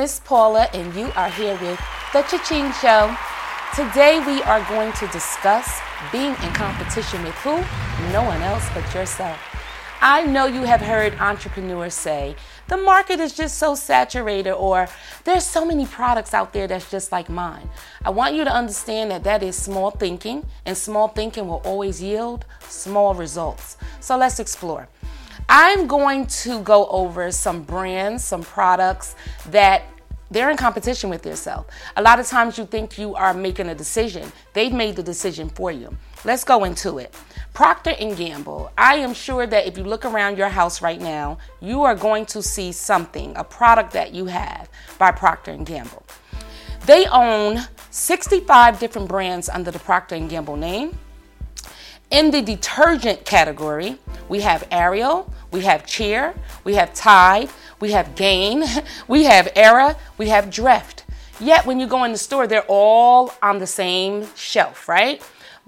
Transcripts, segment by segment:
Miss Paula, and you are here with The Cha-Ching Show. Today, we are going to discuss being in competition with who? No one else but yourself. I know you have heard entrepreneurs say, the market is just so saturated, or there's so many products out there that's just like mine. I want you to understand that that is small thinking, and small thinking will always yield small results. So let's explore. I'm going to go over some brands, some products that they're in competition with yourself. A lot of times you think you are making a decision. They've made the decision for you. Let's go into it. Procter and Gamble. I am sure that if you look around your house right now, you are going to see something, a product that you have by Procter and Gamble. They own 65 different brands under the Procter and Gamble name. In the detergent category, we have Ariel, we have Cheer, we have Tide, we have Gain, we have Era, we have Dreft. Yet when you go in the store, they're all on the same shelf, right?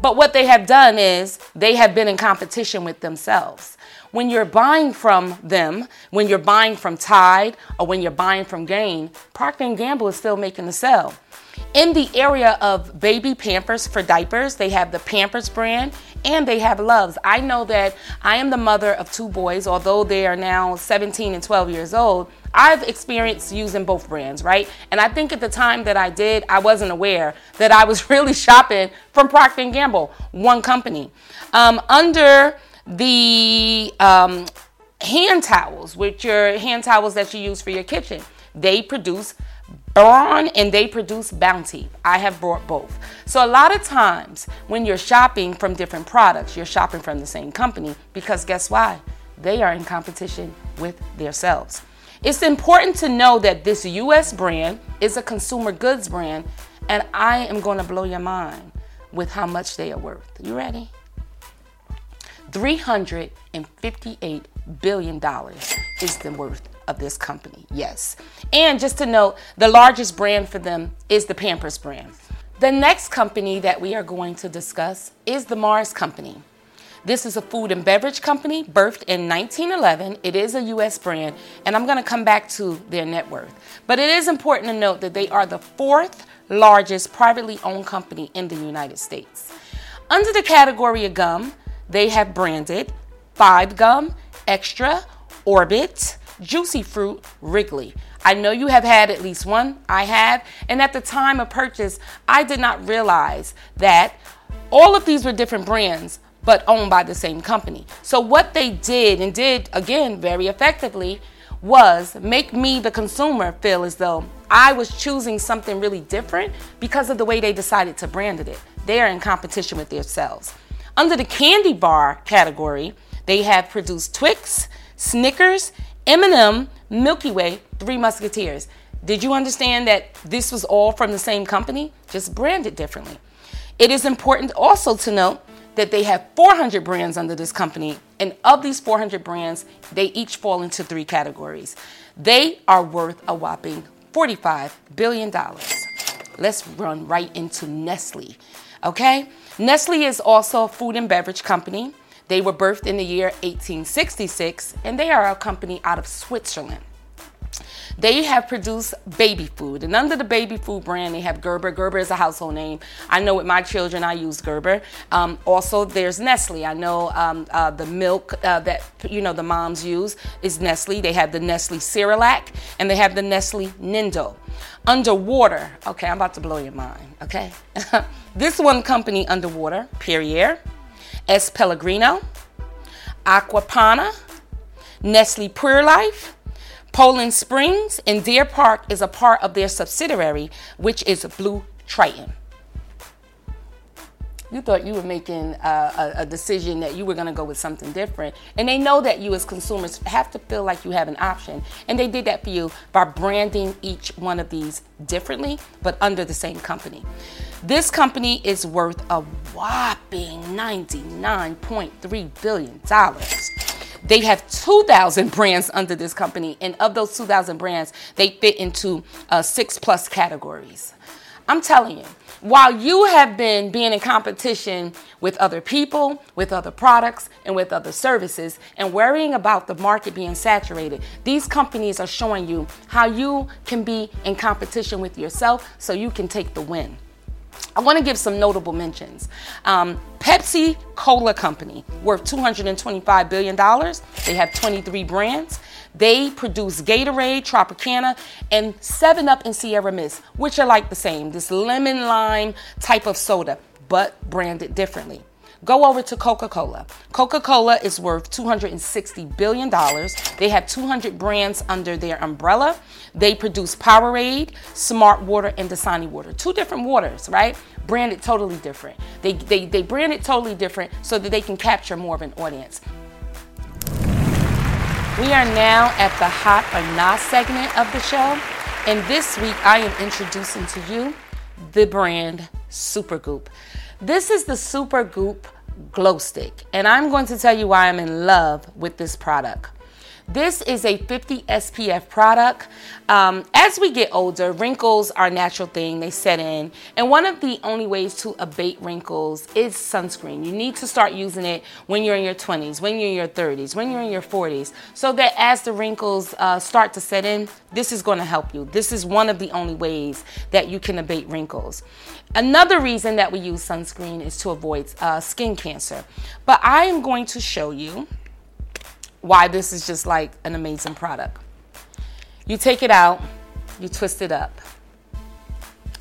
But what they have done is they have been in competition with themselves. When you're buying from them, when you're buying from Tide or when you're buying from Gain, Procter & Gamble is still making the sale. In the area of baby Pampers for diapers, they have the Pampers brand and they have Luvs. I know that I am the mother of two boys, although they are now 17 and 12 years old. I've experienced using both brands, right? And I think at the time that I did, I wasn't aware that I was really shopping from Procter & Gamble, one company. Um, under the um, hand towels, which are hand towels that you use for your kitchen, they produce Braun and they produce Bounty. I have bought both. So a lot of times when you're shopping from different products, you're shopping from the same company because guess why? They are in competition with themselves. It's important to know that this US brand is a consumer goods brand and I am going to blow your mind with how much they are worth. You ready? $358 billion is the worth of this company. Yes. And just to note, the largest brand for them is the Pampers brand. The next company that we are going to discuss is the Mars Company. This is a food and beverage company birthed in 1911. It is a U.S. brand, and I'm going to come back to their net worth. But it is important to note that they are the fourth largest privately owned company in the United States. Under the category of gum, they have branded Five Gum, Extra, Orbit, Juicy Fruit, Wrigley. I know you have had at least one. I have. And at the time of purchase, I did not realize that all of these were different brands, but owned by the same company. So, what they did, and did again very effectively, was make me, the consumer, feel as though I was choosing something really different because of the way they decided to brand it. They are in competition with themselves. Under the candy bar category, they have produced Twix, Snickers, M&M, Milky Way, Three Musketeers. Did you understand that this was all from the same company, just branded differently? It is important also to note that they have 400 brands under this company, and of these 400 brands, they each fall into three categories. They are worth a whopping $45 billion. Let's run right into Nestle. Okay? Nestle is also a food and beverage company. They were birthed in the year 1866 and they are a company out of Switzerland. They have produced baby food, and under the baby food brand, they have Gerber. Gerber is a household name. I know with my children, I use Gerber. Um, also, there's Nestle. I know um, uh, the milk uh, that you know the moms use is Nestle. They have the Nestle Cerelac, and they have the Nestle Nido. Underwater, okay, I'm about to blow your mind. Okay, this one company underwater, Perrier. S. Pellegrino, Acqua Panna, Nestle Pure Life, Poland Springs, and Deer Park is a part of their subsidiary, which is Blue Triton. You thought you were making a, a, a decision that you were going to go with something different. And they know that you, as consumers, have to feel like you have an option. And they did that for you by branding each one of these differently, but under the same company. This company is worth a whopping $99.3 billion. They have 2,000 brands under this company, and of those 2,000 brands, they fit into uh, six plus categories. I'm telling you, while you have been being in competition with other people, with other products, and with other services, and worrying about the market being saturated, these companies are showing you how you can be in competition with yourself so you can take the win. I want to give some notable mentions. Um, Pepsi Cola Company, worth $225 billion. They have 23 brands. They produce Gatorade, Tropicana, and 7 Up and Sierra Mist, which are like the same, this lemon lime type of soda, but branded differently. Go over to Coca Cola. Coca Cola is worth $260 billion. They have 200 brands under their umbrella. They produce Powerade, Smart Water, and Dasani Water. Two different waters, right? Branded totally different. They, they, they brand it totally different so that they can capture more of an audience. We are now at the hot or not segment of the show. And this week I am introducing to you the brand Supergoop. This is the Supergoop Glow Stick, and I'm going to tell you why I'm in love with this product. This is a 50 SPF product. Um, as we get older, wrinkles are a natural thing, they set in. And one of the only ways to abate wrinkles is sunscreen. You need to start using it when you're in your 20s, when you're in your 30s, when you're in your 40s, so that as the wrinkles uh, start to set in, this is going to help you. This is one of the only ways that you can abate wrinkles. Another reason that we use sunscreen is to avoid uh, skin cancer. But I am going to show you why this is just like an amazing product. You take it out, you twist it up.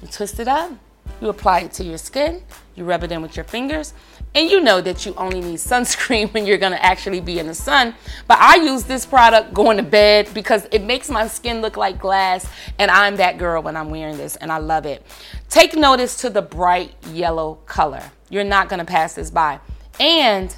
You twist it up, you apply it to your skin, you rub it in with your fingers, and you know that you only need sunscreen when you're gonna actually be in the sun. But I use this product going to bed because it makes my skin look like glass, and I'm that girl when I'm wearing this, and I love it. Take notice to the bright yellow color. You're not gonna pass this by. And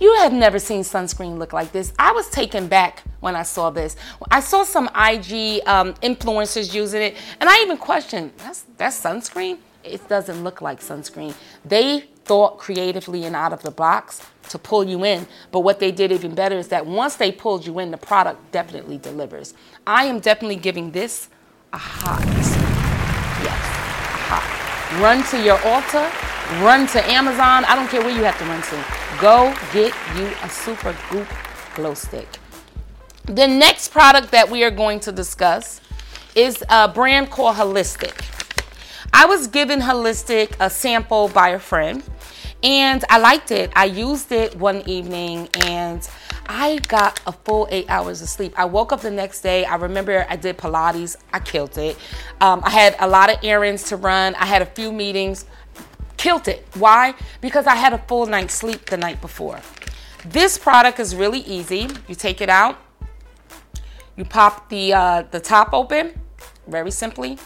you have never seen sunscreen look like this. I was taken back when I saw this. I saw some IG um, influencers using it, and I even questioned, that's, that's sunscreen? It doesn't look like sunscreen. They thought creatively and out of the box to pull you in, but what they did even better is that once they pulled you in, the product definitely delivers. I am definitely giving this a hot. Yes, a hot. Run to your Ulta Run to Amazon. I don't care where you have to run to. Go get you a Super Goop glow stick. The next product that we are going to discuss is a brand called Holistic. I was given Holistic a sample by a friend and I liked it. I used it one evening and I got a full eight hours of sleep. I woke up the next day. I remember I did Pilates. I killed it. Um, I had a lot of errands to run. I had a few meetings killed it. Why? Because I had a full night's sleep the night before. This product is really easy. You take it out, you pop the uh, the top open, very simply,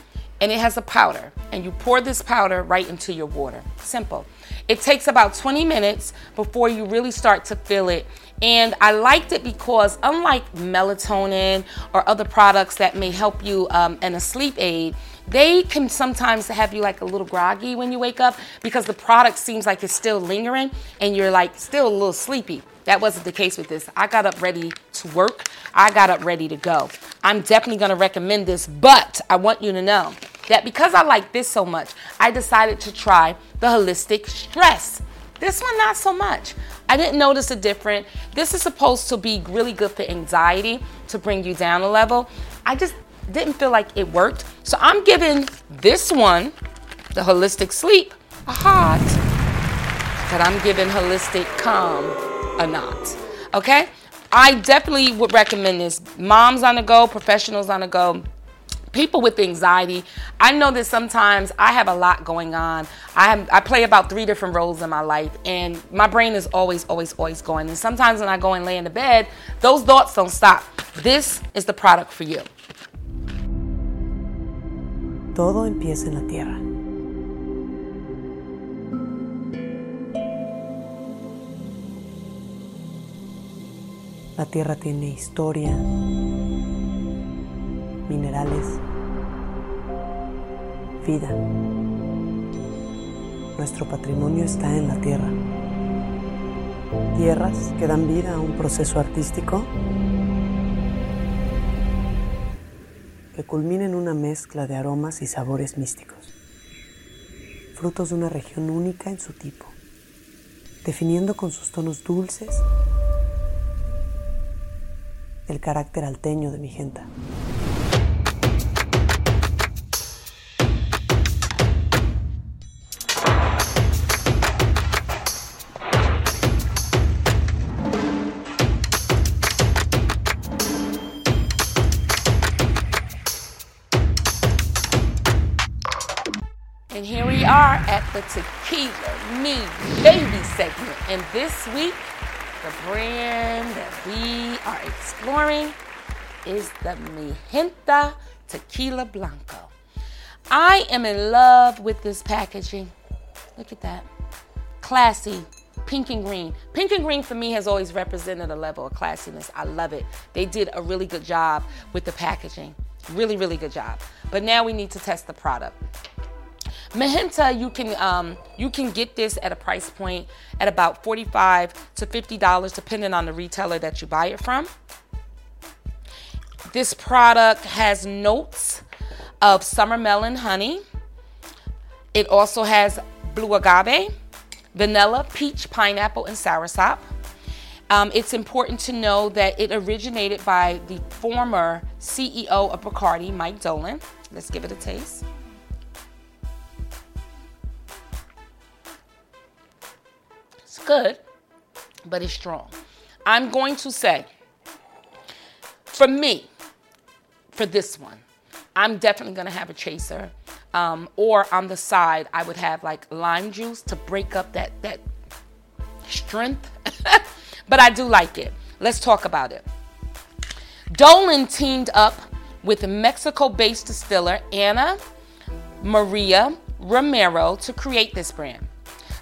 and it has a powder. And you pour this powder right into your water. Simple. It takes about 20 minutes before you really start to feel it. And I liked it because, unlike melatonin or other products that may help you um, in a sleep aid, they can sometimes have you like a little groggy when you wake up because the product seems like it's still lingering and you're like still a little sleepy. That wasn't the case with this. I got up ready to work. I got up ready to go. I'm definitely to recommend this, but I want you to know that because I like this so much, I decided to try the holistic stress. This one, not so much. I didn't notice a difference. This is supposed to be really good for anxiety to bring you down a level. I just didn't feel like it worked. So I'm giving this one, the holistic sleep, a hot, but I'm giving holistic calm a not. Okay? I definitely would recommend this. Moms on the go, professionals on the go, people with anxiety. I know that sometimes I have a lot going on. I have I play about three different roles in my life and my brain is always always always going. And sometimes when I go and lay in the bed, those thoughts don't stop. This is the product for you. Todo empieza en la tierra. La tierra tiene historia, minerales, vida. Nuestro patrimonio está en la tierra. Tierras que dan vida a un proceso artístico que culmina en una mezcla de aromas y sabores místicos. frutos de una región única en su tipo, definiendo con sus tonos dulces el carácter alteño de mi gente. And here we are at the Tequila Me Baby segment. And this week, the brand that we are exploring is the Mijenta Tequila Blanco. I am in love with this packaging. Look at that. Classy, pink and green. Pink and green for me has always represented a level of classiness. I love it. They did a really good job with the packaging. Really, really good job. But now we need to test the product. Mijenta, you can um, you can get this at a price point at about forty-five to fifty dollars, depending on the retailer that you buy it from. This product has notes of summer melon honey. It also has blue agave, vanilla, peach, pineapple, and soursop. Um, it's important to know that it originated by the former CEO of Bacardi, Mike Dolan. Let's give it a taste. Good, but it's strong. I'm going to say, for me, for this one, I'm definitely gonna have a chaser. Um, or on the side, I would have like lime juice to break up that that strength. but I do like it. Let's talk about it. Dolan teamed up with Mexico-based distiller Ana Maria Romero to create this brand.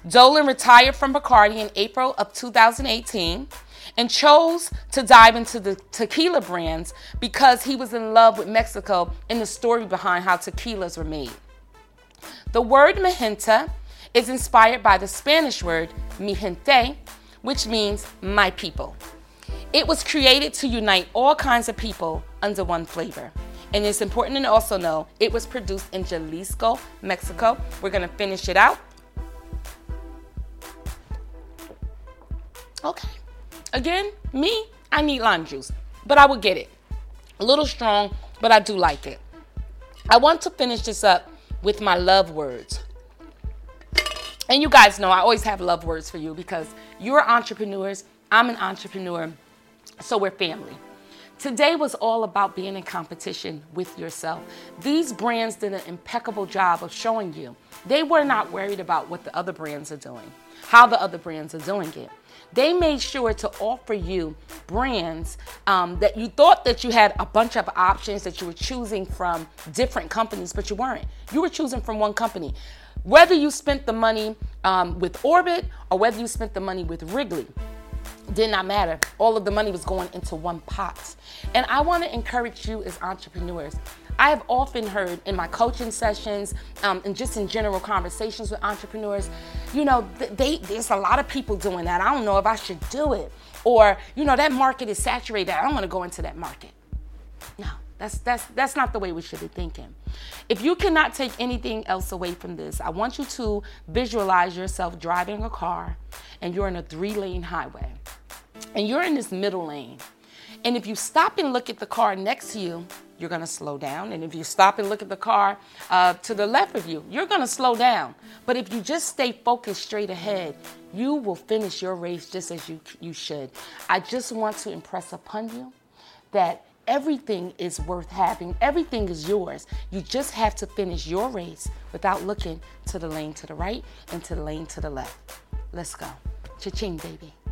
Dolan retired from Bacardi in April of 2018 and chose to dive into the tequila brands because he was in love with Mexico and the story behind how tequilas were made. The word Mijenta is inspired by the Spanish word mi gente, which means my people. It was created to unite all kinds of people under one flavor. And it's important to also know it was produced in Jalisco, Mexico. We're gonna finish it out Okay. Again, me, I need lime juice, but I would get it. A little strong, but I do like it. I want to finish this up with my love words. And you guys know I always have love words for you because you're entrepreneurs, I'm an entrepreneur, so we're family. Today was all about being in competition with yourself. These brands did an impeccable job of showing you. They were not worried about what the other brands are doing, how the other brands are doing it. They made sure to offer you brands um, that you thought that you had a bunch of options that you were choosing from different companies, but you weren't. You were choosing from one company. Whether you spent the money um, with Orbit or whether you spent the money with Wrigley, did not matter. All of the money was going into one pot. And I want to encourage you as entrepreneurs I have often heard in my coaching sessions um, and just in general conversations with entrepreneurs, you know, they, there's a lot of people doing that. I don't know if I should do it. Or, you know, that market is saturated. I don't want to go into that market. No, that's, that's, that's not the way we should be thinking. If you cannot take anything else away from this, I want you to visualize yourself driving a car and you're in a three lane highway and you're in this middle lane. And if you stop and look at the car next to you, you're going to slow down. And if you stop and look at the car uh, to the left of you, you're going to slow down. But if you just stay focused straight ahead, you will finish your race just as you, you should. I just want to impress upon you that everything is worth having, everything is yours. You just have to finish your race without looking to the lane to the right and to the lane to the left. Let's go. Cha-ching, baby.